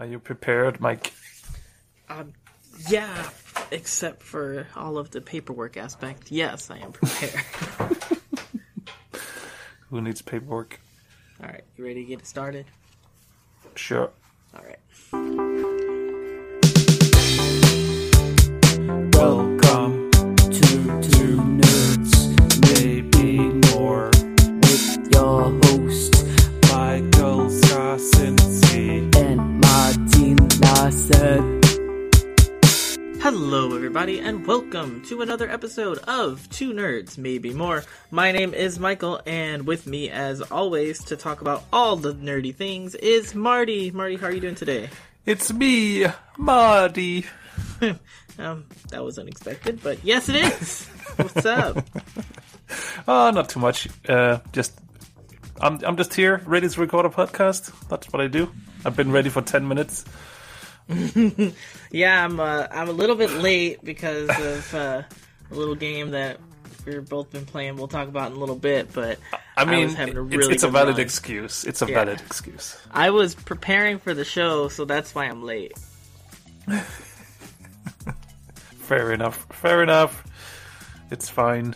Are you prepared, Mike? Um, yeah, except for all of the paperwork aspect. Yes, I am prepared. Who needs paperwork? all right, you ready to get it started? Sure. All right. Welcome everybody, and welcome to another episode of Two Nerds, Maybe More. My name is Michael, and with me, as always, to talk about all the nerdy things is Marty. Marty, how are you doing today? It's me, Marty. Um, that was unexpected, but yes, it is. What's up? Oh, not too much. Uh, just I'm I'm just here, ready to record a podcast. That's what I do. I've been ready for ten minutes. Yeah, I'm uh, I'm a little bit late because of uh, a little game that we've both been playing. We'll talk about in a little bit, but I mean, was having a it's, really it's a valid run. excuse. It's a Yeah. valid excuse. I was preparing for the show, so that's why I'm late. Fair enough. Fair enough. It's fine.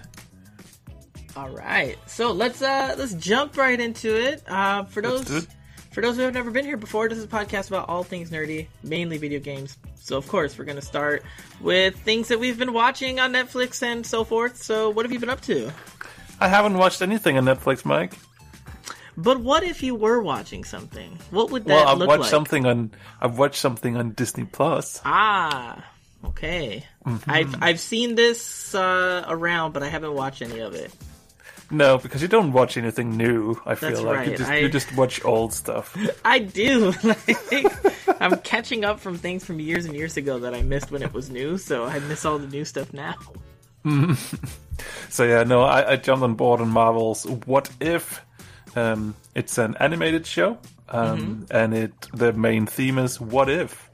All right, so let's uh let's jump right into it. Uh, for those. For those who have never been here before, this is a podcast about all things nerdy, mainly video games. So of course we're gonna start with things that we've been watching on Netflix and so forth. So what have you been up to? I haven't watched anything on Netflix, Mike. But what if you were watching something? What would that Well, I've look watched like? something on I've watched something on Disney Plus. Ah, okay. Mm-hmm. I've I've seen this uh, around, but I haven't watched any of it. No, because you don't watch anything new. I feel That's like you just I- you just watch old stuff. I do. Like, I'm catching up from things from years and years ago that I missed when it was new, so I miss all the new stuff now. So yeah, no, I, I jumped on board on Marvel's What If. Um, it's an animated show, um, and it the main theme is What If.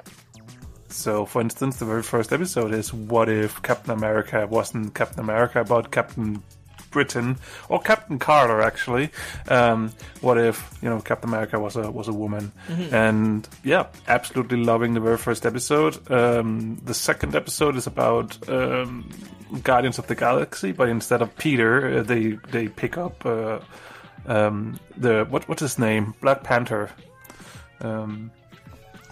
So, for instance, the very first episode is What if Captain America wasn't Captain America, but Captain Britain or Captain Carter actually? Um, what if you know Captain America was a was a woman? And yeah, absolutely loving the very first episode. Um, the second episode is about um, Guardians of the Galaxy, but instead of Peter, uh, they they pick up uh, um, the what what's his name Black Panther. Um,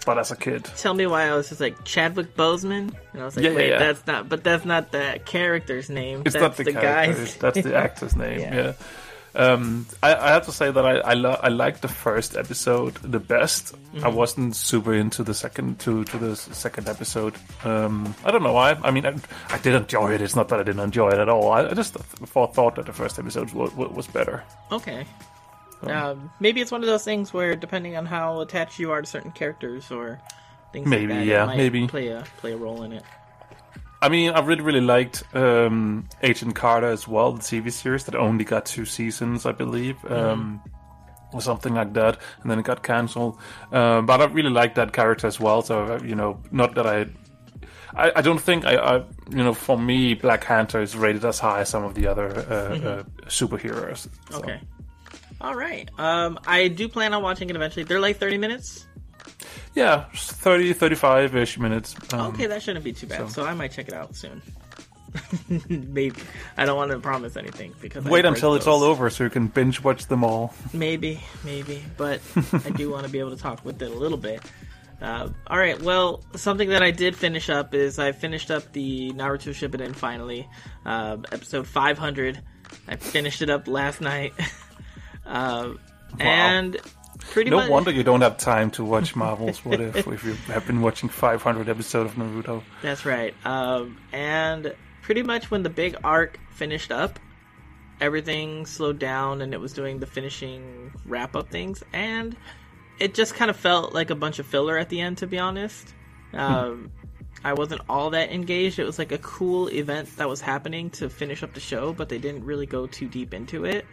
but as a kid, Tell me why I was just like Chadwick Boseman, and I was like, Yeah, wait, yeah. that's not. But that's not the character's name. It's that's not the, character. guy's. That's the actor's name. Yeah. Yeah. Um, I, I have to say that I I, lo- I liked the first episode the best. Mm-hmm. I wasn't super into the second to to the second episode. Um, I don't know why. I mean, I, I did enjoy it. It's not that I didn't enjoy it at all. I, I just thought, thought that the first episode was, was better. Okay. Um, maybe it's one of those things where, depending on how attached you are to certain characters or things Maybe, like that, yeah, maybe. play a play a role in it. I mean, I really, really liked um, Agent Carter as well, the TV series that only got two seasons, I believe, um, or something like that, and then it got cancelled. Um, but I really liked that character as well. So uh, you know, not that I, I, I don't think I, I, you know, for me, Black Panther is rated as high as some of the other uh, uh, superheroes. So, Okay. All right. Um, I do plan on watching it eventually. They're like 30 minutes. Yeah, 30, 35 ish minutes. Um, Okay, that shouldn't be too bad. so- So, I might check it out soon. maybe. I don't want to promise anything because Wait until it's all over so you can binge watch them all. Maybe, maybe, but I do want to be able to talk with it a little bit. Uh, all right. Well, something that I did finish up is I finished up the Naruto Shippuden finally, uh, episode 500. I finished it up last night, uh, and pretty No much. wonder you don't have time to watch Marvel's What If if you have been watching 500 episodes of Naruto. That's right. Um, and pretty much when the big arc finished up, everything slowed down and it was doing the finishing wrap up things. And it just kind of felt like a bunch of filler at the end, to be honest. Um, I wasn't all that engaged. It was like a cool event that was happening to finish up the show, but they didn't really go too deep into it.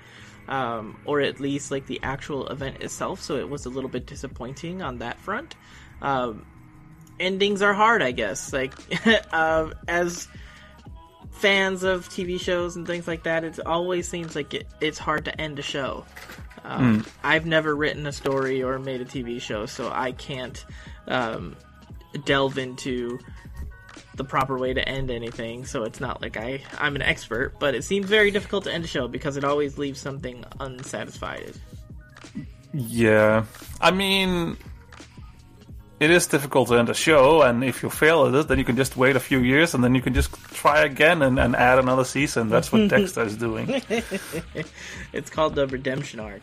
Um, or at least like the actual event itself, so it was a little bit disappointing on that front. Um, endings are hard, I guess. Like, uh, as fans of TV shows and things like that, it always seems like it, it's hard to end a show. Um, I've never written a story or made a TV show, so I can't um, delve into the proper way to end anything. So it's not like I I'm an expert, but it seems very difficult to end a show because it always leaves something unsatisfied. Yeah, I mean, it is difficult to end a show, and if you fail at it, then you can just wait a few years, and then you can just try again and, and add another season. That's what Dexter is doing. It's called the redemption arc.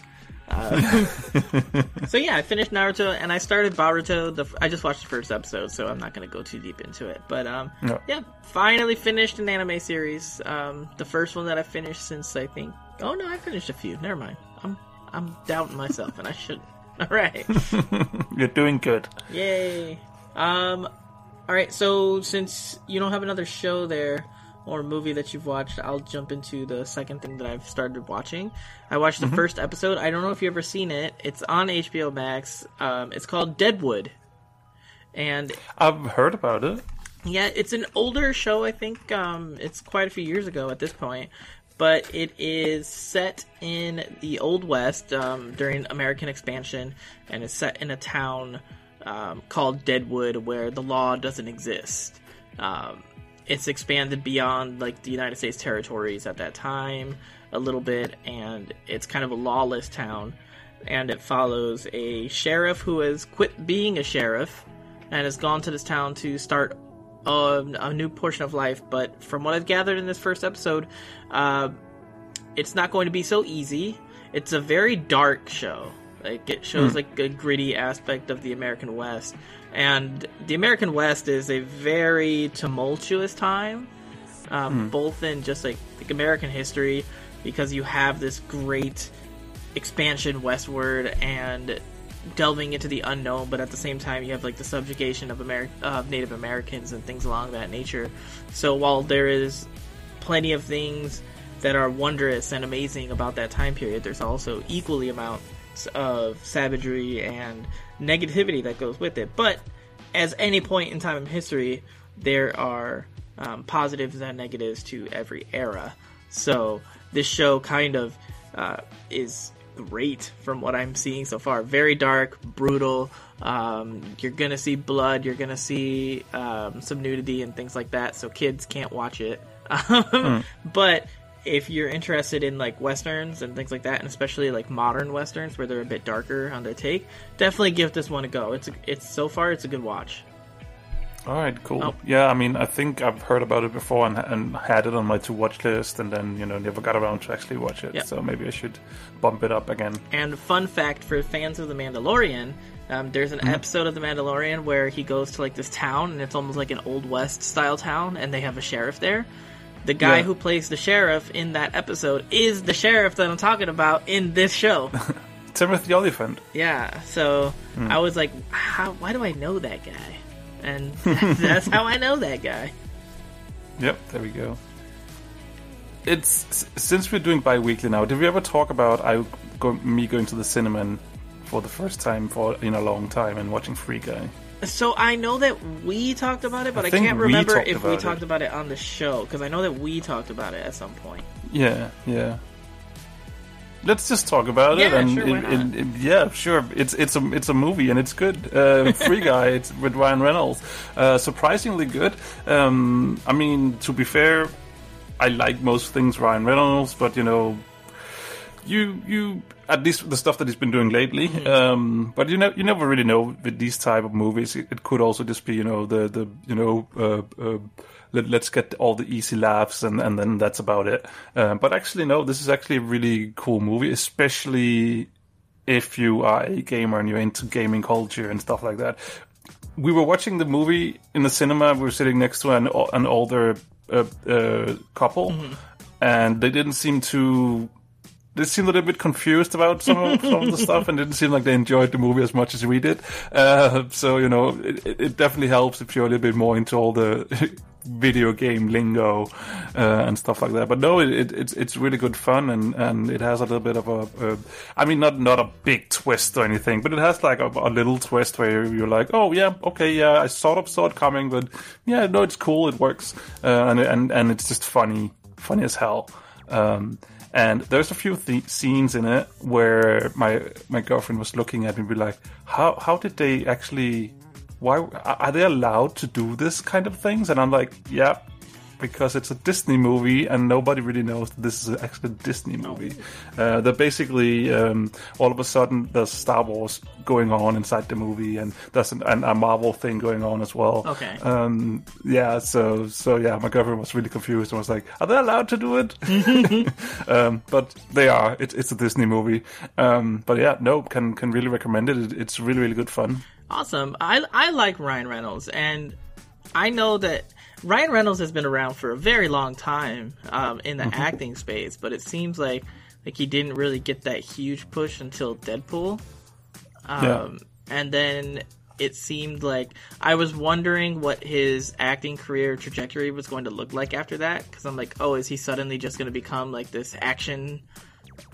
Uh, so yeah, I finished Naruto and I started Boruto. The, I just watched the first episode, so I'm not going to go too deep into it. But um, No. yeah, finally finished an anime series. Um, the first one that I finished since I think. Oh no, I finished a few. Never mind. I'm I'm doubting myself, and I shouldn't. All right. You're doing good. Yay. Um all right, so since you don't have another show there or movie that you've watched, I'll jump into the second thing that I've started watching. I watched the first episode. I don't know if you've ever seen it. It's on HBO Max. Um, it's called Deadwood. And I've heard about it. yeah, it's an older show. I think um, it's quite a few years ago at this point, but it is set in the Old West um, during American expansion, and it's set in a town um, called Deadwood where the law doesn't exist. Um, it's expanded beyond like the United States territories at that time a little bit, and it's kind of a lawless town. And it follows a sheriff who has quit being a sheriff and has gone to this town to start a, a new portion of life. But from what I've gathered in this first episode, uh, it's not going to be so easy. It's a very dark show. Like it shows like a gritty aspect of the American West, and the American West is a very tumultuous time, um, both in just like, like American history, because you have this great expansion westward and delving into the unknown, but at the same time you have like the subjugation of Ameri- of Native Americans and things along that nature. So while there is plenty of things that are wondrous and amazing about that time period, there's also equally amounts of savagery and negativity that goes with it. But as any point in time in history, there are um, positives and negatives to every era. So this show kind of uh, is great from what I'm seeing so far. Very dark, brutal. Um, you're gonna see blood. You're gonna see um, some nudity and things like that. So kids can't watch it. Um, But if you're interested in like westerns and things like that, and especially like modern westerns where they're a bit darker on their take, definitely give this one a go. It's a, it's so far it's a good watch. All right, cool. Oh. Yeah, I mean, I think I've heard about it before and, and had it on my to watch list, and then you know never got around to actually watch it. Yeah. So maybe I should bump it up again. And fun fact for fans of The Mandalorian, um, there's an episode of The Mandalorian where he goes to like this town, and it's almost like an old west style town, and they have a sheriff there. The guy Yeah. who plays the sheriff in that episode is the sheriff that I'm talking about in this show. Timothy Olyphant. yeah, so hmm. I was like, how, why do I know that guy? And that's how I know that guy. Yep, there we go. It's since we're doing bi-weekly now. Did we ever talk about I go, me going to the cinema for the first time for in a long time and watching Free Guy? So I know that we talked about it, but I I, can't remember if we it. talked about it on the show because I know that we talked about it at some point. Yeah, yeah. Let's just talk about it. And sure, it- it- it- yeah, sure. It's it's a it's a movie and it's good. Uh, Free Guy. It's with Ryan Reynolds. Uh, surprisingly good. Um, I mean, to be fair, I like most things Ryan Reynolds, but you know, you you at least the stuff that he's been doing lately. Mm-hmm. Um, but you know, you never really know with these type of movies. It, it could also just be you know the the you know. Uh, uh, let, let's get all the easy laughs and, and then that's about it. Uh, but actually, no, this is actually a really cool movie, especially if you are a gamer and you're into gaming culture and stuff like that. We were watching the movie in the cinema. We were sitting next to an an older uh, uh, couple, and they didn't seem to. They seemed a little bit confused about some of, some of the stuff, and didn't seem like they enjoyed the movie as much as we did. Uh, so you know, it, it definitely helps if you're a little bit more into all the video game lingo uh, and stuff like that. But no, it, it, it's it's really good fun, and, and it has a little bit of a, a, I mean, not not a big twist or anything, but it has like a, a little twist where you're like, oh yeah, okay, yeah, I sort of saw it coming, but yeah, no, it's cool, it works, uh, and and and it's just funny, funny as hell. Um, And there's a few th- scenes in it where my my girlfriend was looking at me and be like, "How how did they actually? Why are they allowed to do this kind of things?" And I'm like, "Yeah." Because it's a Disney movie and nobody really knows that this is actually a Disney movie. Uh, they're basically um, all of a sudden there's Star Wars going on inside the movie, and there's an, an, a Marvel thing going on as well. Okay. Um, yeah. So so yeah, my girlfriend was really confused and was like, "Are they allowed to do it?" um, but they are. It, it's a Disney movie. Um, but yeah, no, can can really recommend it. it. It's really really good fun. Awesome. I I like Ryan Reynolds, and I know that Ryan Reynolds has been around for a very long time um, in the acting space, but it seems like like he didn't really get that huge push until Deadpool. Um, Yeah. And then it seemed like I was wondering what his acting career trajectory was going to look like after that. Because I'm like, oh, is he suddenly just going to become like this action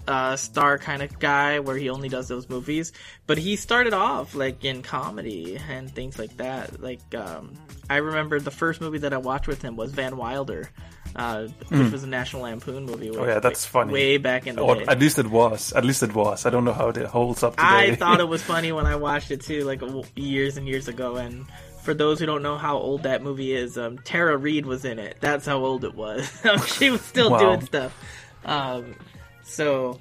uh, star kind of guy where he only does those movies? But he started off like in comedy and things like that. Like, um, I remember the first movie that I watched with him was Van Wilder. Uh, which was a National Lampoon movie. Oh yeah, that's funny. Way back in the Or day. at least it was. At least it was. I don't know how it holds up today. I thought it was funny when I watched it too, like years and years ago. And for those who don't know how old that movie is, um, Tara Reid was in it. That's how old it was. she was still Wow. doing stuff. Um, so,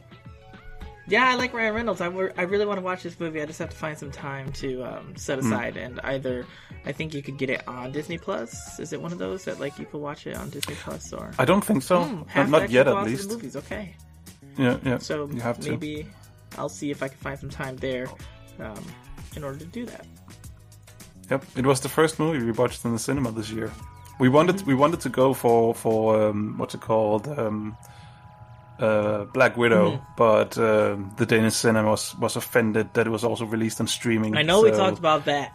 yeah, I like Ryan Reynolds. I, I really want to watch this movie. I just have to find some time to um, set Hmm. aside and either. I think you could get it on Disney Plus. Is it one of those that like you could watch it on Disney Plus or? I don't think so. Hmm, not not yet, at cost of the least. Movies, okay. Yeah, yeah. So have to. maybe I'll see if I can find some time there um, in order to do that. Yep, it was the first movie we watched in the cinema this year. We wanted we wanted to go for for um, what's it called um, uh, Black Widow, Mm-hmm. but um, the Danish cinema was, was offended that it was also released on streaming. I know we talked about that.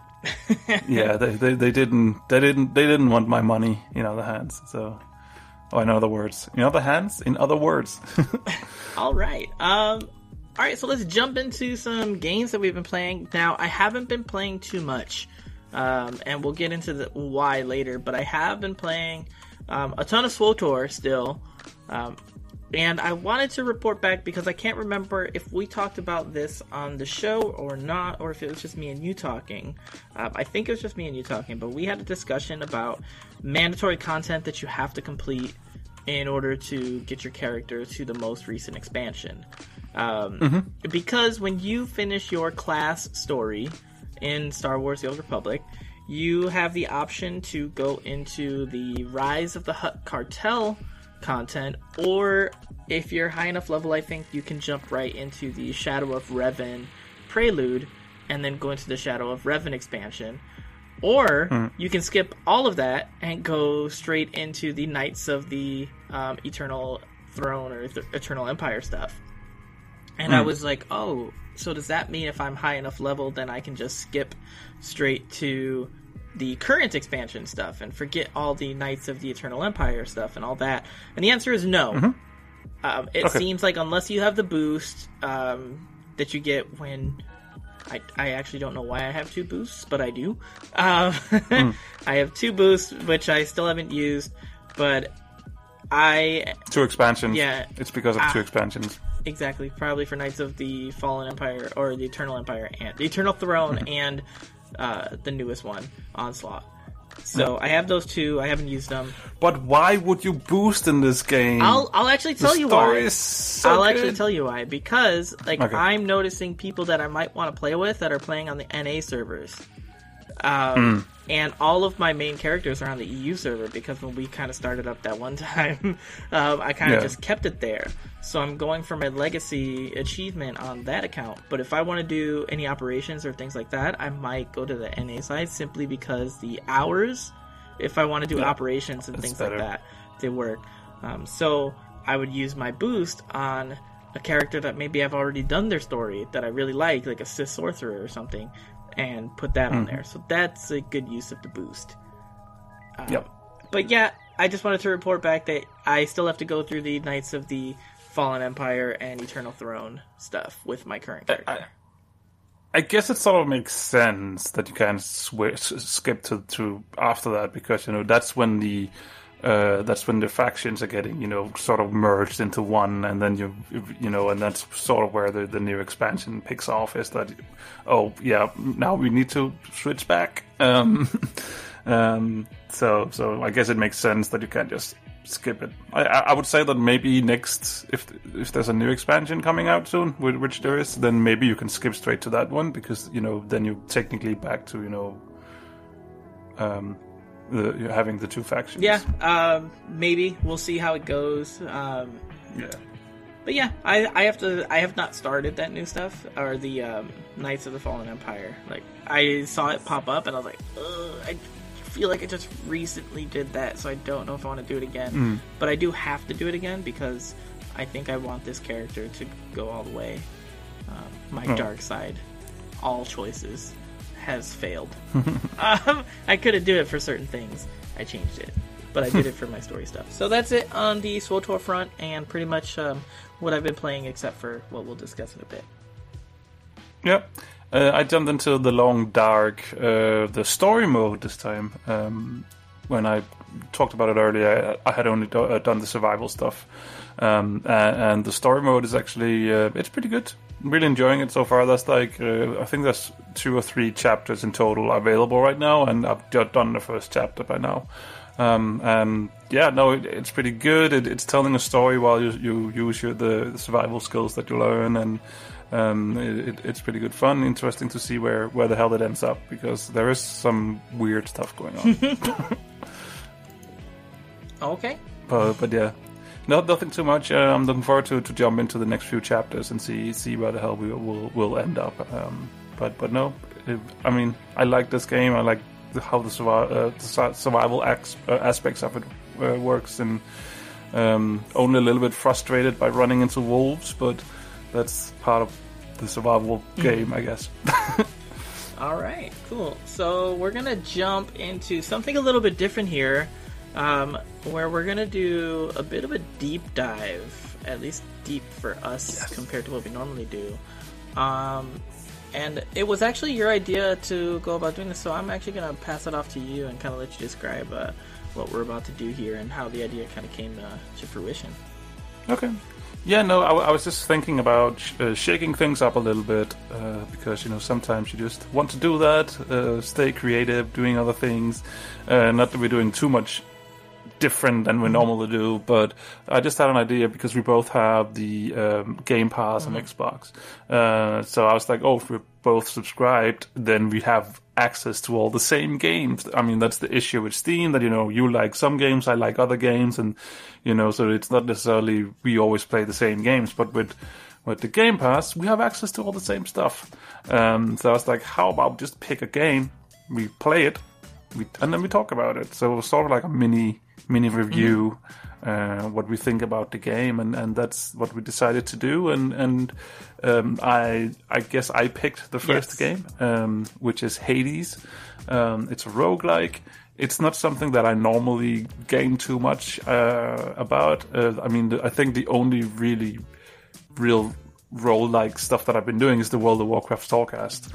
yeah, they, they they didn't they didn't they didn't want my money in other hands. So, oh, in other words, in other hands, in other words. All right. Um. All right. So let's jump into some games that we've been playing. Now, I haven't been playing too much, um, and we'll get into the why later. But I have been playing um, a ton of SWTOR still, um, and I wanted to report back because I can't remember if we talked about this on the show or not, or if it was just me and you talking. Um, I think it was just me and you talking, but we had a discussion about mandatory content that you have to complete in order to get your character to the most recent expansion. Um, Because when you finish your class story in Star Wars The Old Republic, you have the option to go into the Rise of the Hutt Cartel content, or if you're high enough level, I think you can jump right into the Shadow of Revan prelude and then go into the Shadow of Revan expansion. Or you can skip all of that and go straight into the Knights of the um, Eternal Throne or th- Eternal Empire stuff. And I was like, oh, so does that mean if I'm high enough level, then I can just skip straight to the current expansion stuff and forget all the Knights of the Eternal Empire stuff and all that? And the answer is no. Um, it Okay. seems like unless you have the boost um, that you get when. I, I actually don't know why I have two boosts, but I do. Um, I have two boosts, which I still haven't used, but I two expansions. Yeah. it's because of Ah. two expansions. Exactly, probably for Knights of the Fallen Empire or the Eternal Empire and the Eternal Throne and uh, the newest one, Onslaught. So I have those two. I haven't used them. But why would you boost in this game? I'll I'll actually the tell you story why. is so I'll actually tell you why because like Okay. I'm noticing people that I might want to play with that are playing on the NA servers. Um, And all of my main characters are on the EU server because when we kind of started up that one time, um, I kind of Yeah. just kept it there. So I'm going for my legacy achievement on that account. But if I want to do any operations or things like that, I might go to the NA side simply because the hours, if I want to do Yeah. operations and That's things better. like that, they work. Um, so I would use my boost on a character that maybe I've already done their story that I really like, like a Sith sorcerer or something, and put that Mm-hmm. on there. So that's a good use of the boost. Um, Yep. But yeah, I just wanted to report back that I still have to go through the Knights of the Fallen Empire and Eternal Throne stuff with my current character. I- I guess it sort of makes sense that you can switch, skip to, to after that because you know that's when the uh, that's when the factions are getting, you know, sort of merged into one, and then you, you know, and that's sort of where the, the new expansion picks off. Is that, oh yeah, now we need to switch back. Um, um, so, so I guess it makes sense that you can't just skip it. I, I would say that maybe next, if if there's a new expansion coming out soon, which there is, then maybe you can skip straight to that one because you know then you're technically back to you know, um, the, having the two factions. Yeah, um, maybe we'll see how it goes. Um, yeah. But yeah, I, I have to. I have not started that new stuff or the um, Knights of the Fallen Empire. Like I saw it pop up and I was like, I feel like I just recently did that, so I don't know if I want to do it again. Mm. But I do have to do it again because I think I want this character to go all the way. Um, my Oh. dark side, all choices, has failed. um, I couldn't do it for certain things. I changed it, but I did it for my story stuff. So that's it on the SWTOR front, and pretty much um, what I've been playing, except for what we'll discuss in a bit. Yep. Uh, I jumped into the long dark, uh, the story mode this time. Um, when I talked about it earlier, I, I had only do, uh, done the survival stuff, um, and, and the story mode is actually uh, it's pretty good. Really enjoying it so far. That's like uh, I think there's two or three chapters in total available right now, and I've done the first chapter by now. Um, and yeah, no, it, it's pretty good. It, it's telling a story while you, you use your, the, the survival skills that you learn, and um, it, it, it's pretty good fun. Interesting to see where, where the hell it ends up because there is some weird stuff going on. Okay. but, but yeah, no, nothing too much. Uh, I'm looking forward to, to jump into the next few chapters and see see where the hell we will will end up. Um, but but no, it, I mean I like this game. I like the, how the, survi- uh, the survival acts, uh, aspects of it uh, works, and um, only a little bit frustrated by running into wolves, but that's part of the survival game, I guess. All right, cool. So we're gonna jump into something a little bit different here, um, where we're gonna do a bit of a deep dive, at least deep for us compared to what we normally do. Um, and it was actually your idea to go about doing this, so I'm actually gonna pass it off to you and kind of let you describe uh, what we're about to do here and how the idea kind of came uh, to fruition. Okay. Yeah, no, I was just thinking about sh- uh, shaking things up a little bit uh, because you know sometimes you just want to do that, uh, stay creative, doing other things. Uh, not that we're doing too much different than we normally do, but I just had an idea because we both have the um, Game Pass on Xbox. Uh, so I was like, oh, if we're both subscribed, then we have access to all the same games. I mean, that's the issue with Steam that, you know, you like some games, I like other games, and, you know, so it's not necessarily we always play the same games, but with with the Game Pass, we have access to all the same stuff. Um, so I was like, how about just pick a game, we play it, we, and then we talk about it. So it was sort of like a mini mini review, uh, what we think about the game, and, and that's what we decided to do. And and um, I I guess I picked the first Yes. game, um, which is Hades. Um, it's a roguelike. It's not something that I normally gain too much uh, about. Uh, I mean, I think the only really real roguelike stuff that I've been doing is the World of Warcraft Torghast.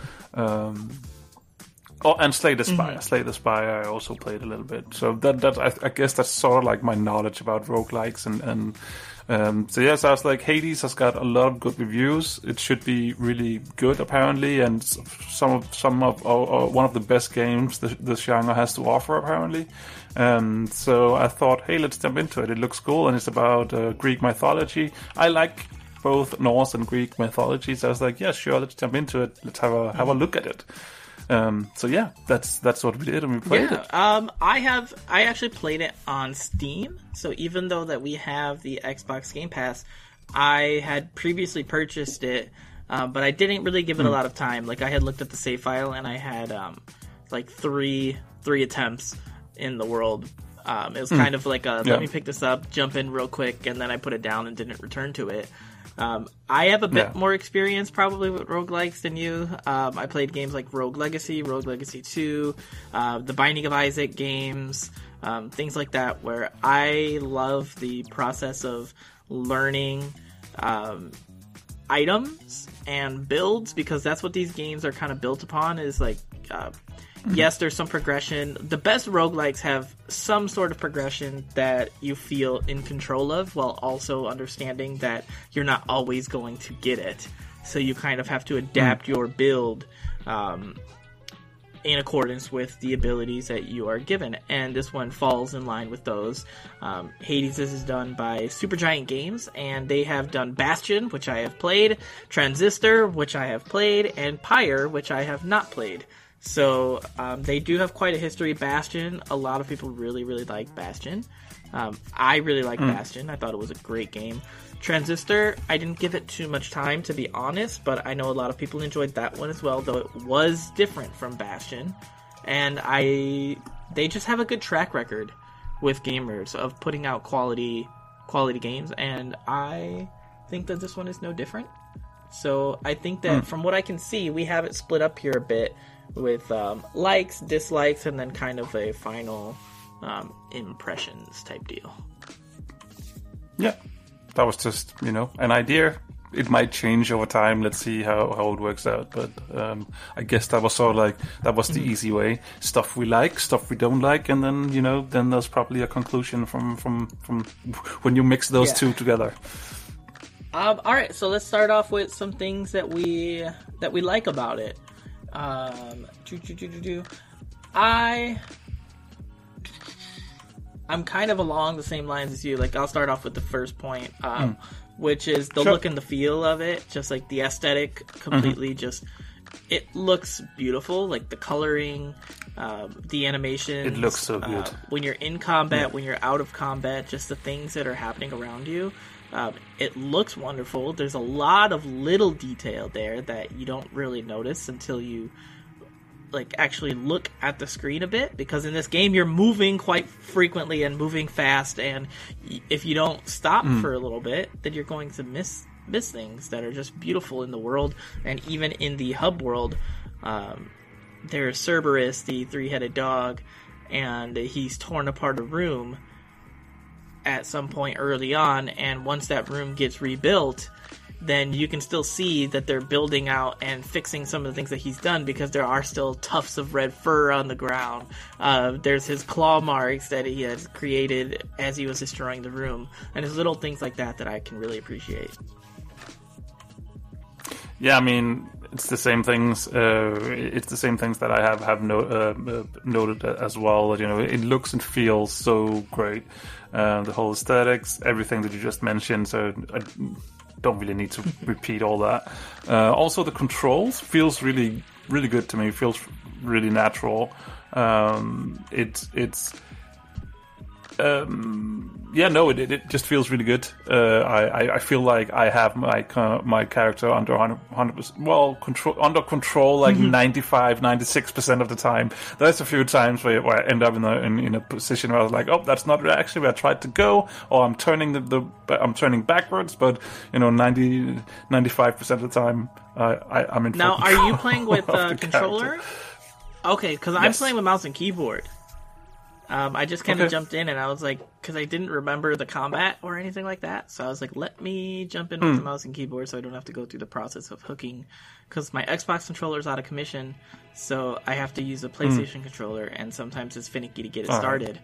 Oh, and Slay the Spire. Slay the Spire. I also played a little bit. So that that I, I guess that's sort of like my knowledge about roguelikes and and. Um, so yes, I was like, Hades has got a lot of good reviews. It should be really good, apparently, and some of some of or, or one of the best games the, the genre has to offer, apparently. Um, so I thought, hey, let's jump into it. It looks cool, and it's about uh, Greek mythology. I like both Norse and Greek mythology, so I was like, yeah, sure, let's jump into it. Let's have a have a look at it. Um, so yeah, that's that's what we did, and we played yeah, it. um, I have. I actually played it on Steam. So even though that we have the Xbox Game Pass, I had previously purchased it, uh, but I didn't really give it Hmm. a lot of time. Like I had looked at the save file, and I had um, like three three attempts in the world. Um, it was kind of like a Hmm. Yeah. let me pick this up, jump in real quick, and then I put it down and didn't return to it. Um, I have a bit Yeah. more experience probably with roguelikes than you. Um, I played games like Rogue Legacy, Rogue Legacy 2, uh, the Binding of Isaac games, um, things like that, where I love the process of learning um, items and builds because that's what these games are kind of built upon is like uh, yes, there's some progression. The best roguelikes have some sort of progression that you feel in control of while also understanding that you're not always going to get it. So you kind of have to adapt your build um, in accordance with the abilities that you are given. And this one falls in line with those. Um, Hades this is done by Supergiant Games, and they have done Bastion, which I have played, Transistor, which I have played, and Pyre, which I have not played. So um, they do have quite a history. Bastion, a lot of people really, really like Bastion. Um, I really like Bastion. I thought it was a great game. Transistor, I didn't give it too much time to be honest, but I know a lot of people enjoyed that one as well, though it was different from Bastion. And I, they just have a good track record with gamers of putting out quality, quality games, and I think that this one is no different. So I think that from what I can see, we have it split up here a bit with um, likes, dislikes, and then kind of a final um, impressions type deal. Yeah, that was just you know an idea. It might change over time. Let's see how, how it works out. But um, I guess that was sort of like that was the easy way. Stuff we like, stuff we don't like, and then you know then there's probably a conclusion from from from when you mix those Yeah. two together. Um, all right, so let's start off with some things that we that we like about it. Um, do, do, do, do, do. I I'm kind of along the same lines as you. Like I'll start off with the first point, um, which is the Sure. look and the feel of it. Just like the aesthetic, completely just it looks beautiful. Like the coloring, um, the animation. It looks so good. when you're in combat, when you're out of combat, just the things that are happening around you. Um, it looks wonderful. There's a lot of little detail there that you don't really notice until you like actually look at the screen a bit because in this game you're moving quite frequently and moving fast and if you don't stop for a little bit then you're going to miss miss things that are just beautiful in the world and even in the hub world um, there's Cerberus the three-headed dog and he's torn apart a room at some point early on and once that room gets rebuilt then you can still see that they're building out and fixing some of the things that he's done because there are still tufts of red fur on the ground. Uh, there's his claw marks that he has created as he was destroying the room, and there's little things like that that I can really appreciate. Yeah, I mean, it's the same things. Uh, it's the same things that I have have no, uh, uh, noted as well. That You know, it looks and feels so great. Uh, the whole aesthetics, everything that you just mentioned. So I don't really need to repeat all that. Uh, also, the controls feels really, really good to me. Feels really natural. Um, it's it's um, yeah, no, it, it, just feels really good. Uh, I, I, I feel like I have my ca- my character under 100 percent well control under control like 95 96 percent of the time. There's a few times where, where I end up in a in, in a position where I was like, oh, that's not actually where I tried to go, or I'm turning the, the I'm turning backwards. But you know, 90 95 percent of the time, uh, I, I'm in. Now, are you playing with uh, the controller? character. Okay, because I'm playing with mouse and keyboard. Um, I just kind of Okay. jumped in and I was like, because I didn't remember the combat or anything like that, so I was like, let me jump in with the mouse and keyboard so I don't have to go through the process of hooking. Because my Xbox controller is out of commission, so I have to use a PlayStation controller, and sometimes it's finicky to get it Uh-huh. started.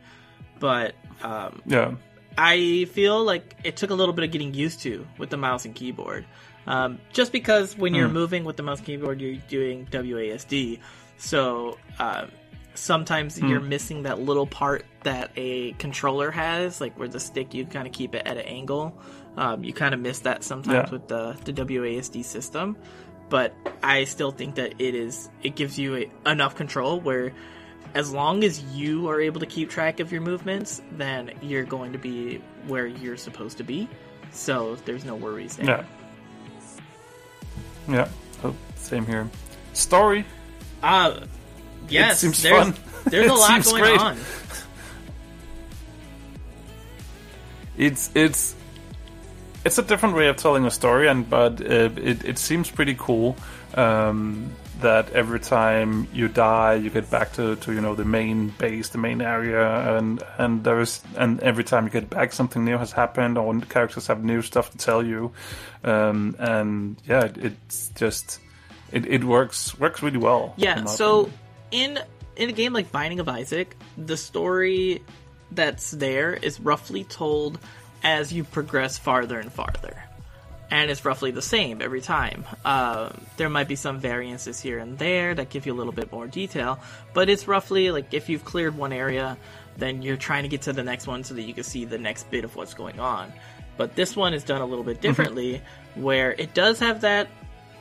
But um, Yeah. I feel like it took a little bit of getting used to with the mouse and keyboard. Um, just because when you're moving with the mouse and keyboard, you're doing WASD. So um, sometimes you're missing that little part that a controller has, like where the stick you kind of keep it at an angle. Um, you kind of miss that sometimes Yeah. with the, the WASD system. But I still think that it is it gives you a, enough control where as long as you are able to keep track of your movements, then you're going to be where you're supposed to be. So there's no worries there. Yeah. Yeah. Oh, same here. Story. Uh, yes, seems there's, fun. There's a lot going great. on. It's it's it's a different way of telling a story, and but uh, it it seems pretty cool. Um, that every time you die, you get back to, to you know the main base, the main area, and and there is and every time you get back, something new has happened, or characters have new stuff to tell you, um, and yeah, it, it's just it, it works works really well. Yeah. So opinion. In in a game like Binding of Isaac, the story that's there is roughly told as you progress farther and farther. And it's roughly the same every time. Uh, there might be some variances here and there that give you a little bit more detail, but it's roughly like if you've cleared one area, then you're trying to get to the next one so that you can see the next bit of what's going on. But this one is done a little bit differently, where it does have that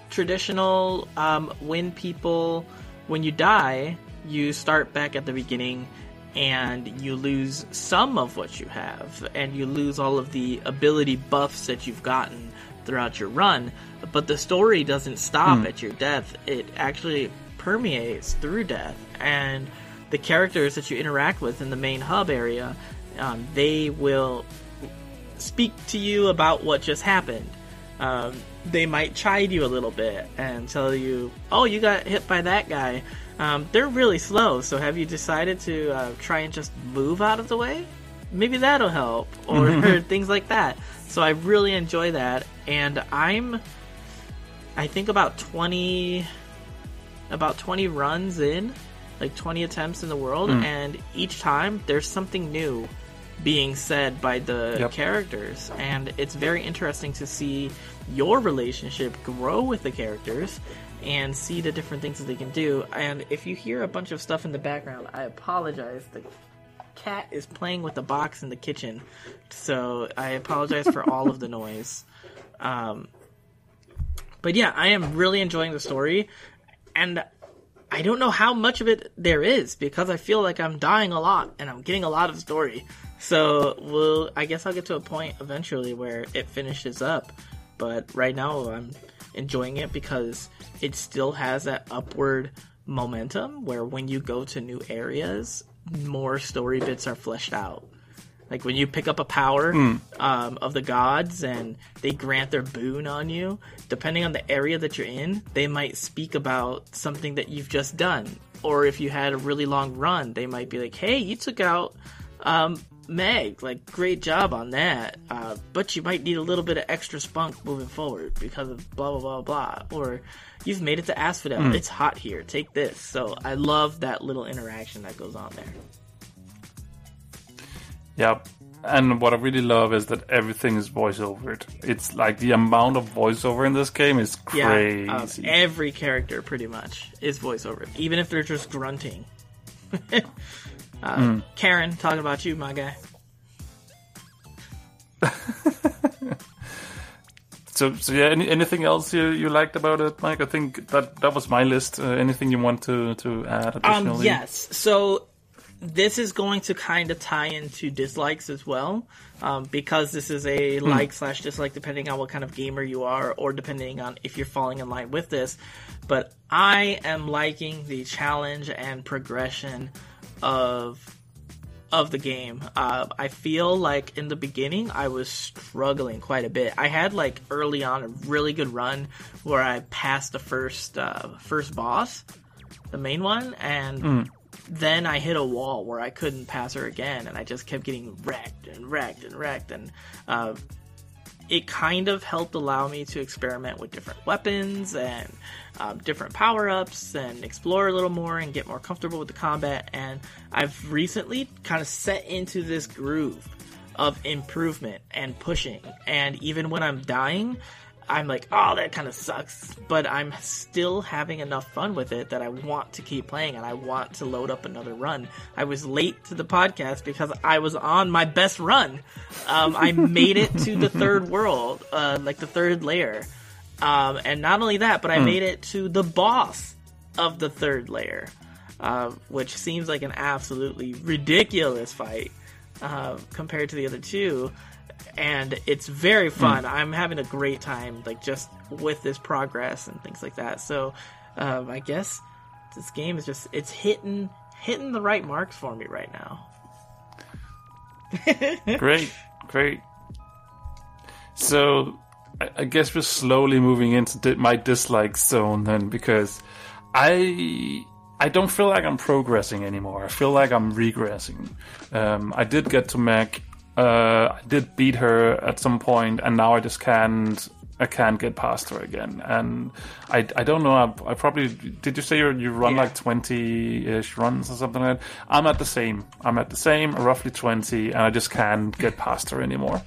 traditional um, when people when you die you start back at the beginning and you lose some of what you have and you lose all of the ability buffs that you've gotten throughout your run. But the story doesn't stop at your death. It actually permeates through death. And the characters that you interact with in the main hub area um, they will speak to you about what just happened um, they might chide you a little bit and tell you, "Oh, you got hit by that guy." Um, they're really slow, so have you decided to uh, try and just move out of the way? Maybe that'll help, or things like that. So I really enjoy that, and I'm, I think about twenty, about twenty runs in, like twenty attempts in the world, and each time there's something new being said by the Yep. characters. And it's very interesting to see your relationship grow with the characters and see the different things that they can do. And if you hear a bunch of stuff in the background i apologize. The cat is playing with the box in the kitchen. So i apologize for all of the noise. Um, but yeah i am really enjoying the story. And I don't know how much of it there is because I feel like I'm dying a lot and I'm getting a lot of story. So, well, I guess I'll get to a point eventually where it finishes up. But right now, I'm enjoying it because it still has that upward momentum where when you go to new areas, more story bits are fleshed out. Like when you pick up a power um, of the gods and they grant their boon on you, depending on the area that you're in, they might speak about something that you've just done. Or if you had a really long run, they might be like, hey, you took out um, Meg. Like, great job on that. Uh, but you might need a little bit of extra spunk moving forward because of blah, blah, blah, blah. Or you've made it to Asphodel. It's hot here. Take this. So I love that little interaction that goes on there. Yep. And what I really love is that everything is voiceovered. It's like the amount of voiceover in this game is crazy. Yeah, um, every character pretty much is voiceover, even if they're just grunting. uh, Charon, talking about you, my guy. so, so yeah. Any, anything else you, you liked about it, Mike? I think that that was my list. Uh, anything you want to to add additionally? Um, yes. So this is going to kind of tie into dislikes as well, um, because this is a like slash dislike depending on what kind of gamer you are, or depending on if you're falling in line with this. But I am liking the challenge and progression of of the game. Uh, I feel like in the beginning I was struggling quite a bit. I had like early on a really good run where I passed the first uh, first boss, the main one, and then I hit a wall where I couldn't pass her again, and I just kept getting wrecked and wrecked and wrecked, and uh, it kind of helped allow me to experiment with different weapons and um, different power ups and explore a little more and get more comfortable with the combat. And I've recently kind of set into this groove of improvement and pushing. And even when I'm dying, I'm like, oh, that kind of sucks. But I'm still having enough fun with it that I want to keep playing and I want to load up another run. I was late to the podcast because I was on my best run. Um, I made it to the third world, uh, like the third layer. Um, and not only that, but I made it to the boss of the third layer, uh, which seems like an absolutely ridiculous fight uh, compared to the other two. And it's very fun. I'm having a great time, like just with this progress and things like that. So, um, I guess this game is just it's hitting hitting the right marks for me right now. great, great. So, I, I guess we're slowly moving into my dislike zone then, because I I don't feel like I'm progressing anymore. I feel like I'm regressing. Um, I did get to Meg. Uh, I did beat her at some point, and now I just can't I can't get past her again, and I, I don't know. I, I probably did. You say you you run Yeah. like twenty ish runs or something like that? I'm at the same. I'm at the same, roughly twenty, and I just can't get past her anymore.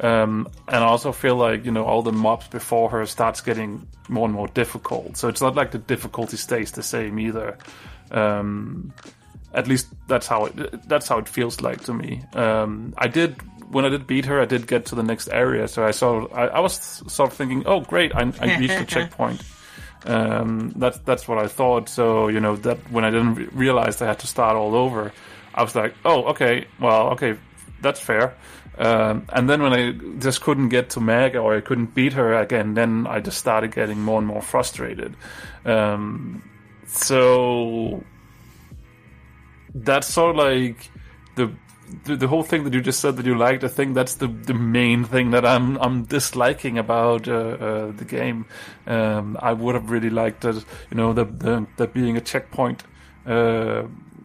Um, and I also feel like you know all the mobs before her starts getting more and more difficult. So it's not like the difficulty stays the same either. Um, at least that's how it that's how it feels like to me. Um, I did when I did beat her, I did get to the next area, so I saw I, I was sort of thinking, oh great, I, I reached the checkpoint. Um, that's that's what I thought. So you know that when I didn't re- realize I had to start all over, I was like, oh okay, well okay, that's fair. Um, and then when I just couldn't get to Meg or I couldn't beat her again, then I just started getting more and more frustrated. Um, so that's sort of like the, the the whole thing that you just said that you liked. I think that's the the main thing that I'm I'm disliking about uh, uh, the game. Um, I would have really liked that you know the the, the being a checkpoint. Uh,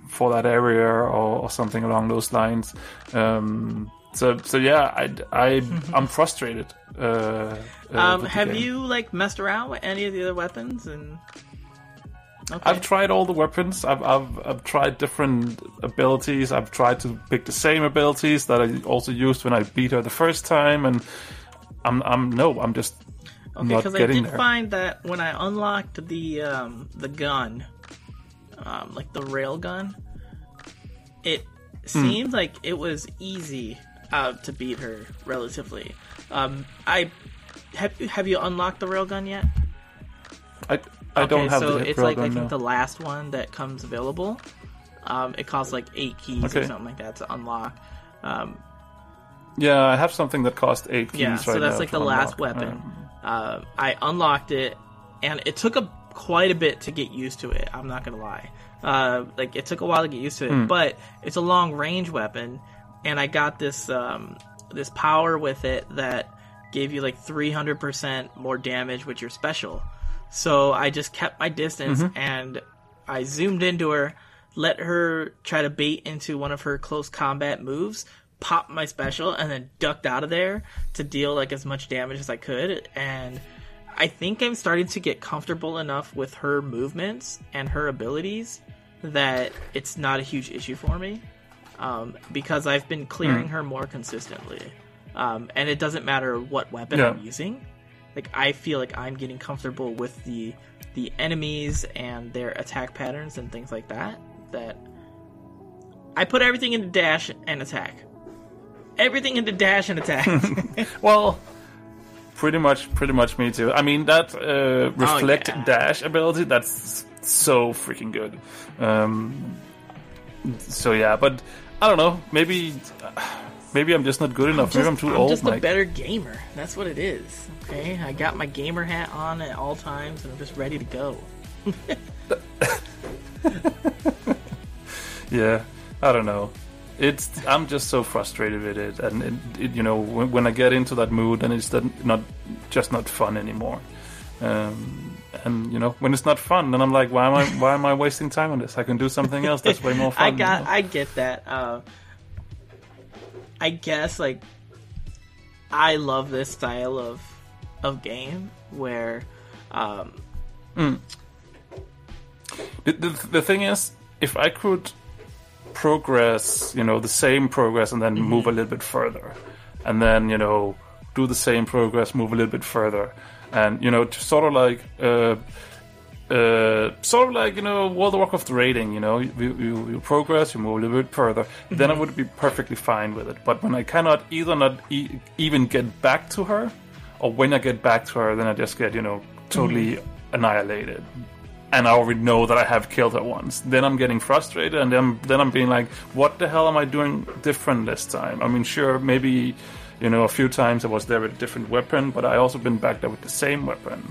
for that area or, or something along those lines. Um, so so yeah, I I I'm frustrated. Uh, uh, Um, have game. you like messed around with any of the other weapons and? Okay. I've tried all the weapons. I've, I've I've tried different abilities. I've tried to pick the same abilities that I also used when I beat her the first time, and I'm I'm no, I'm just Okay, not because I did there. find that when I unlocked the um, the gun, um, like the rail gun, it Hmm. seemed like it was easy uh, to beat her relatively. Um, I have you have you unlocked the rail gun yet? I I don't okay, have so the it's like I think the last one that comes available. Um, it costs like eight keys or something like that to unlock. Um, Yeah, I have something that costs eight keys Yeah, right so that's like the last weapon. Um, Uh, I unlocked it, and it took a quite a bit to get used to it. I'm not gonna lie. Uh, like it took a while to get used to it, Hmm. but it's a long range weapon, and I got this um, this power with it that gave you like 300 percent more damage with your special. So I just kept my distance Mm-hmm. and I zoomed into her, let her try to bait into one of her close combat moves, popped my special, and then ducked out of there to deal like as much damage as I could. And I think I'm starting to get comfortable enough with her movements and her abilities that it's not a huge issue for me um, because I've been clearing her more consistently. Um, and it doesn't matter what weapon Yeah. I'm using. Like I feel like I'm getting comfortable with the the enemies and their attack patterns and things like that. That I put everything into dash and attack. Everything into dash and attack. well, pretty much, pretty much me too. I mean that uh, reflect Oh, yeah. dash ability. That's so freaking good. Um, so yeah, but I don't know. Maybe, maybe I'm just not good enough. maybe I'm too old, I'm just a better gamer. That's what it is. Okay, I got my gamer hat on at all times, and I'm just ready to go. Yeah, I don't know. It's I'm just so frustrated with it, and it, it, you know when, when I get into that mood, then it's not just not fun anymore. Um, and you know when it's not fun, then I'm like, why am I why am I wasting time on this? I can do something else that's way more fun. I you got, know? I get that. Uh, I guess like I love this style of of game where um, the, the, the thing is, if I could progress, you know, the same progress and then move a little bit further, and then you know do the same progress, move a little bit further, and you know, to sort of like. Uh, uh, sort of like you know World of Warcraft rating, you know, you, you, you progress, you move a little bit further, then I would be perfectly fine with it. But when I cannot either not e- even get back to her, or when I get back to her, then I just get you know totally annihilated, and I already know that I have killed her once. Then I'm getting frustrated, and then then I'm being like, what the hell am I doing different this time? I mean, sure, maybe you know a few times I was there with a different weapon, but I also been back there with the same weapon.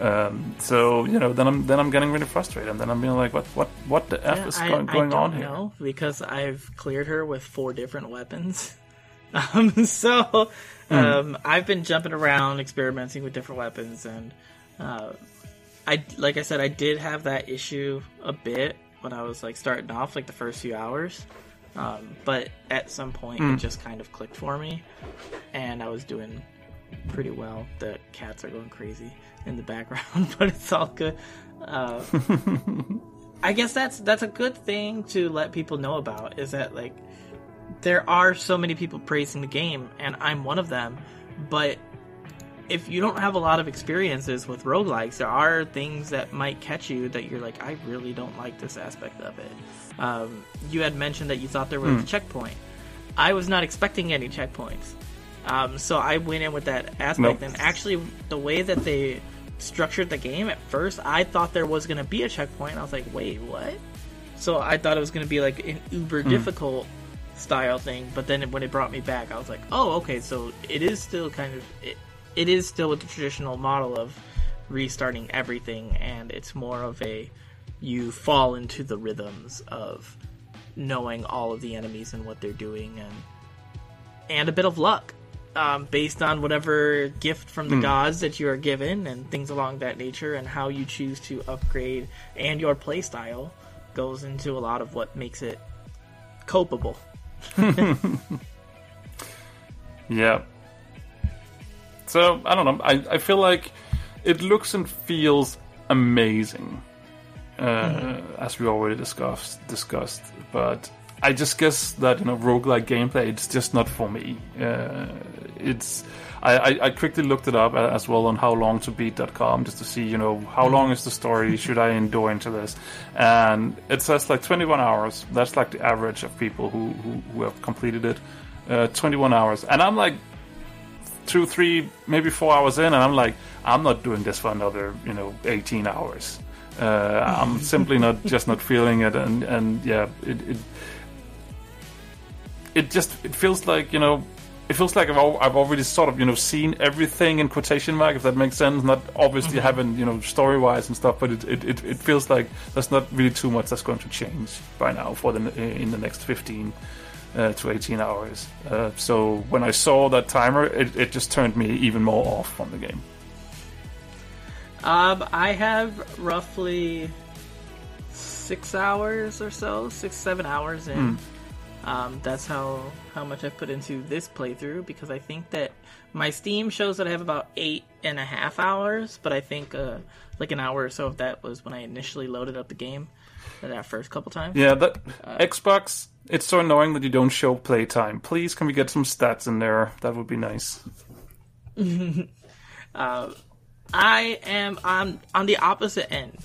Um, so you know, then I'm then I'm getting really frustrated, and then I'm being like, what what what the f yeah, is I, going, I going don't on here? know because I've cleared her with four different weapons. Um, so Hmm. um, I've been jumping around, experimenting with different weapons, and uh, I like I said, I did have that issue a bit when I was like starting off, like the first few hours. Um, but at some point, Hmm. it just kind of clicked for me, and I was doing pretty well. The cats are going crazy in the background, but it's all good. Uh, I guess that's that's a good thing to let people know about. Is that like there are so many people praising the game, and I'm one of them. But if you don't have a lot of experiences with roguelikes, there are things that might catch you that you're like, I really don't like this aspect of it. Um, you had mentioned that you thought there was a checkpoint. I was not expecting any checkpoints. Um, so I went in with that aspect, Nope. and actually, the way that they structured the game at first, I thought there was going to be a checkpoint. I was like, wait, what? So I thought it was going to be like an uber difficult style thing, but then when it brought me back, I was like, oh, okay, so it is still kind of it, it is still with the traditional model of restarting everything, and it's more of a you fall into the rhythms of knowing all of the enemies and what they're doing, and and a bit of luck. Um, based on whatever gift from the gods that you are given and things along that nature, and how you choose to upgrade and your playstyle goes into a lot of what makes it copable. Yeah. So I don't know. I, I feel like it looks and feels amazing, uh, as we already discussed. Discussed, but I just guess that you know roguelike gameplay it's just not for me. Uh, it's I, I, quickly looked it up as well on howlongtobeat.com just to see you know how long is the story should I endure into this, and it says like 21 hours. That's like the average of people who who, who have completed it. Uh, 21 hours, and I'm like two, three, maybe four hours in, and I'm like, I'm not doing this for another, you know, 18 hours. Uh, I'm simply not just not feeling it, and and yeah, it, it it just it feels like you know. It feels like I've, al- I've already sort of you know seen everything in quotation mark if that makes sense. Not obviously haven't you know story wise and stuff, but it, it, it, it feels like there's not really too much that's going to change by now for the in the next 15 uh, to 18 hours. Uh, so when I saw that timer, it, it just turned me even more off from the game. Um, I have roughly six hours or so, six seven hours in. Um, that's how how much I've put into this playthrough because I think that my Steam shows that I have about eight and a half hours, but I think uh, like an hour or so of that was when I initially loaded up the game. That first couple times. Yeah, that Xbox. It's so annoying that you don't show playtime. Please, can we get some stats in there? That would be nice. I am on on the opposite end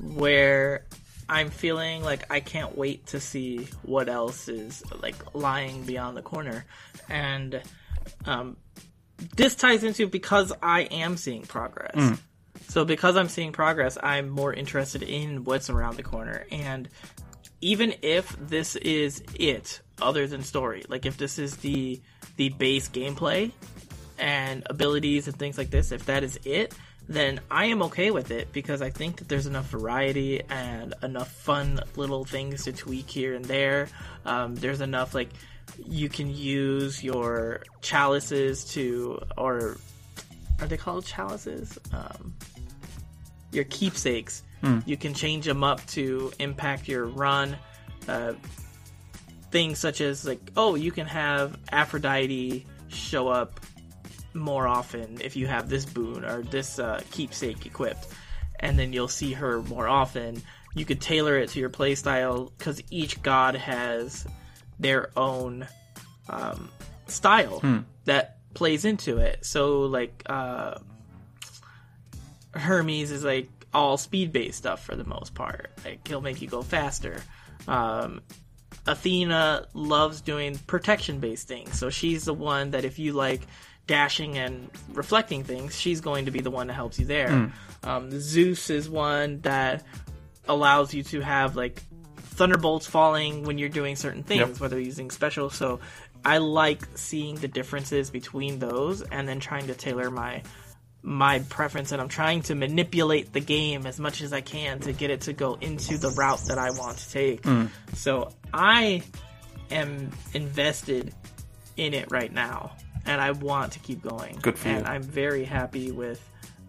where I'm feeling like I can't wait to see what else is like lying beyond the corner. And um this ties into because I am seeing progress. So because I'm seeing progress, I'm more interested in what's around the corner and even if this is it other than story, like if this is the the base gameplay, and abilities and things like this, if that is it, then I am okay with it because I think that there's enough variety and enough fun little things to tweak here and there. Um, there's enough like you can use your chalices to, or are they called chalices? Um, your keepsakes. You can change them up to impact your run. Uh, things such as like, oh, you can have Aphrodite show up more often if you have this boon or this uh, keepsake equipped, and then you'll see her more often. You could tailor it to your playstyle because each god has their own um, style that plays into it. So, like, uh, Hermes is like all speed based stuff for the most part. Like, he'll make you go faster. Um, Athena loves doing protection based things. So she's the one that if you like dashing and reflecting things, she's going to be the one that helps you there. Um, Zeus is one that allows you to have like thunderbolts falling when you're doing certain things, Yep. whether using special. So I like seeing the differences between those and then trying to tailor my my preference and I'm trying to manipulate the game as much as I can to get it to go into the route that I want to take. So I am invested in it right now and I want to keep going. Good for you. and I'm very happy with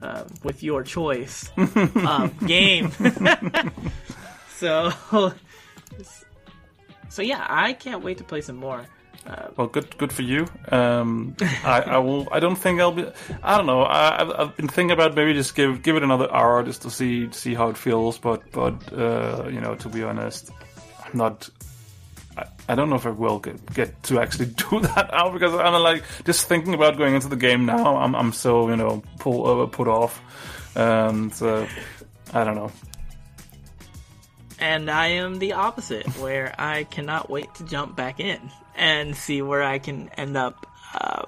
uh, with your choice of game. so so yeah, I can't wait to play some more. Well, good, good for you. Um, I, I will. I don't think I'll be. I don't know. I, I've, I've been thinking about maybe just give give it another hour just to see see how it feels. But but uh, you know, to be honest, I'm not. I, I don't know if I will get get to actually do that now because I'm like just thinking about going into the game now. I'm I'm so you know pull uh, put off, and uh, I don't know. and I am the opposite, where I cannot wait to jump back in and see where I can end up. Uh,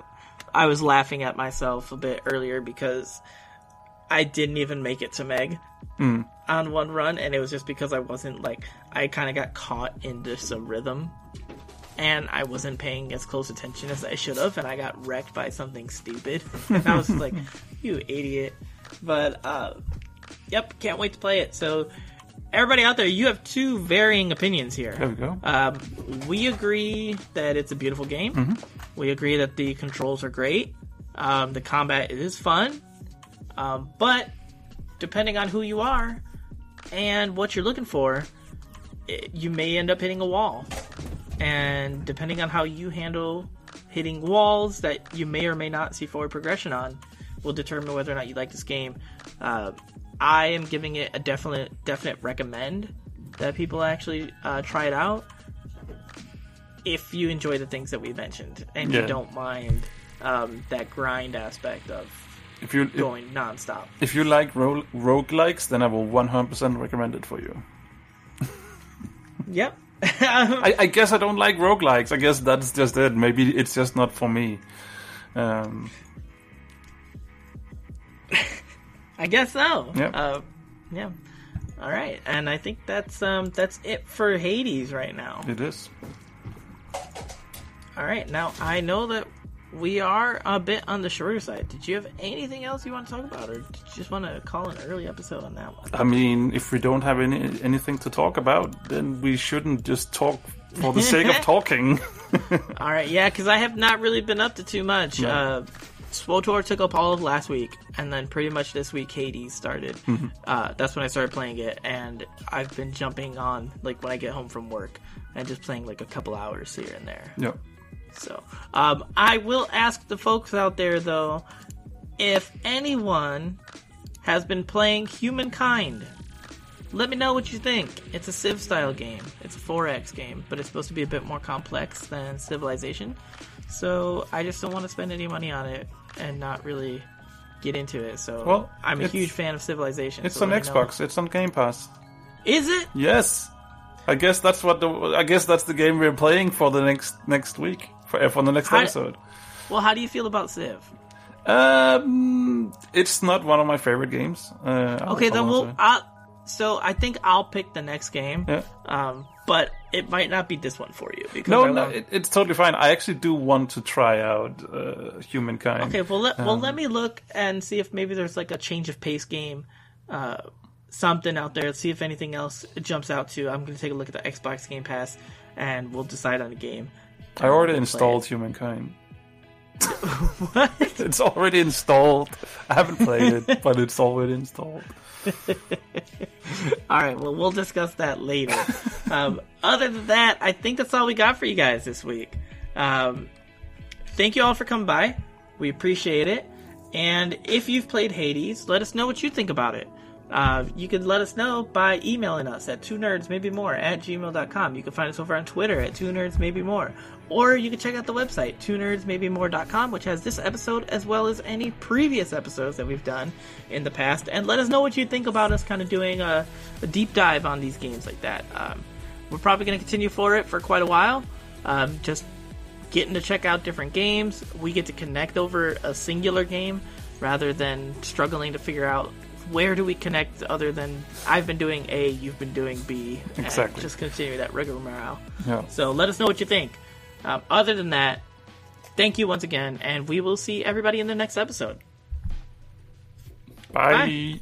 I was laughing at myself a bit earlier because I didn't even make it to Meg on one run, and it was just because I wasn't like I kind of got caught into some rhythm, and I wasn't paying as close attention as I should have, and I got wrecked by something stupid. and I was like, "You idiot!" But uh, yep, can't wait to play it. So everybody out there, you have two varying opinions here. There we go. Um, we agree that it's a beautiful game. We agree that the controls are great. Um, the combat is fun. Um, but depending on who you are and what you're looking for, it, you may end up hitting a wall. And depending on how you handle hitting walls that you may or may not see forward progression on, will determine whether or not you like this game. Uh, I am giving it a definite definite recommend that people actually uh, try it out if you enjoy the things that we mentioned and Yeah. you don't mind um, that grind aspect of If you going nonstop. if you like ro- roguelikes, then I will 100% recommend it for you. Yep. I, I guess I don't like roguelikes. I guess that's just it. Maybe it's just not for me. Um, I guess so. Yeah. Uh, yeah. All right, and I think that's um that's it for Hades right now. it is. All right, now I know that we are a bit on the shorter side. Did you have anything else you want to talk about, or did you just want to call an early episode on that one? I mean, if we don't have any anything to talk about, then we shouldn't just talk for the sake of talking. All right, yeah, because I have not really been up to too much. No. Uh, SWTOR took up all of last week, and then pretty much this week Hades started. Uh, that's when I started playing it, and I've been jumping on like when I get home from work and just playing like a couple hours here and there. yeah. So, um, I will ask the folks out there though, if anyone has been playing Humankind. Let me know what you think. It's a Civ style game. It's a 4X game, but it's supposed to be a bit more complex than Civilization. So I just don't want to spend any money on it and not really get into it. So Well, I'm a huge fan of Civilization. It's so on me know. Xbox. It's on Game Pass. Is it? Yes. I guess that's what the. I guess that's the game we're playing for the next next week for for the next How- episode. Well, how do you feel about Civ? Um, it's not one of my favorite games. Uh, I'll- Okay, I'll then answer. we'll. i so I think I'll pick the next game. Yeah. Um, but it might not be this one for you because No, no, it, it's totally fine. I actually do want to try out uh, Humankind. Okay, well let well Um, let me look and see if maybe there's like a change of pace game, uh, something out there. See if anything else jumps out to. I'm gonna take a look at the Xbox Game Pass, and we'll decide on a game. I already installed. Humankind. What? It's already installed. I haven't played it, but it's already installed. all right, well we'll discuss that later. um, other than that, I think that's all we got for you guys this week. Um, thank you all for coming by. We appreciate it. And if you've played Hades, let us know what you think about it. Uh, you can let us know by emailing us at two nerds maybe more at gmail.com. You can find us over on Twitter at two nerds maybe more. Or you can check out the website, two nerds maybe more.com, which has this episode as well as any previous episodes that we've done in the past. And let us know what you think about us kind of doing a, a deep dive on these games like that. Um, we're probably going to continue for it for quite a while. Um, just getting to check out different games. We get to connect over a singular game rather than struggling to figure out where do we connect other than I've been doing A, you've been doing B. Exactly. just continue that rigmarole. Yeah. So let us know what you think. Um, other than that, thank you once again, and we will see everybody in the next episode. Bye.